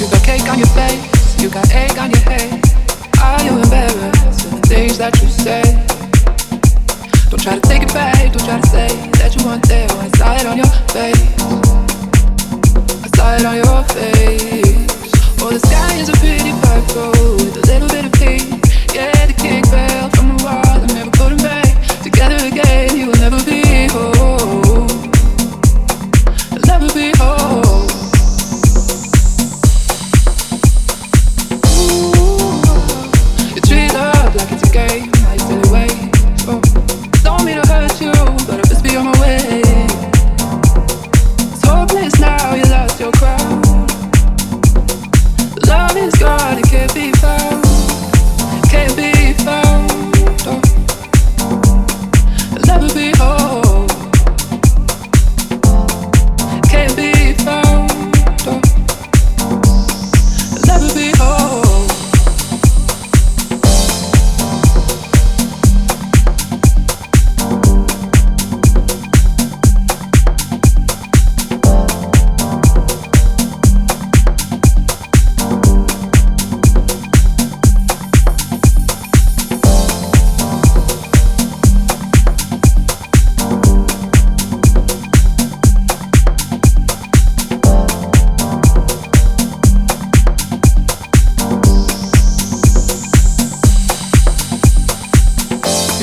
You got cake on your face, you got egg on your head. Are you embarrassed of the things that you say? Don't try to take it back, don't try to say that you weren't there when I saw it on your face. I saw it on your face. Oh, the sky is a Love is gone, it can't be found,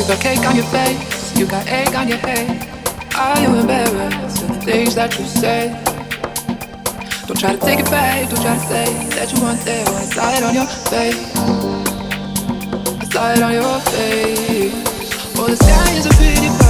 got cake on your face, you got egg on your head. Are you embarrassed of the things that you say? Don't try to take it back, don't try to say that you weren't there I saw it on your face. I saw it on your face. Oh, the sky is a pretty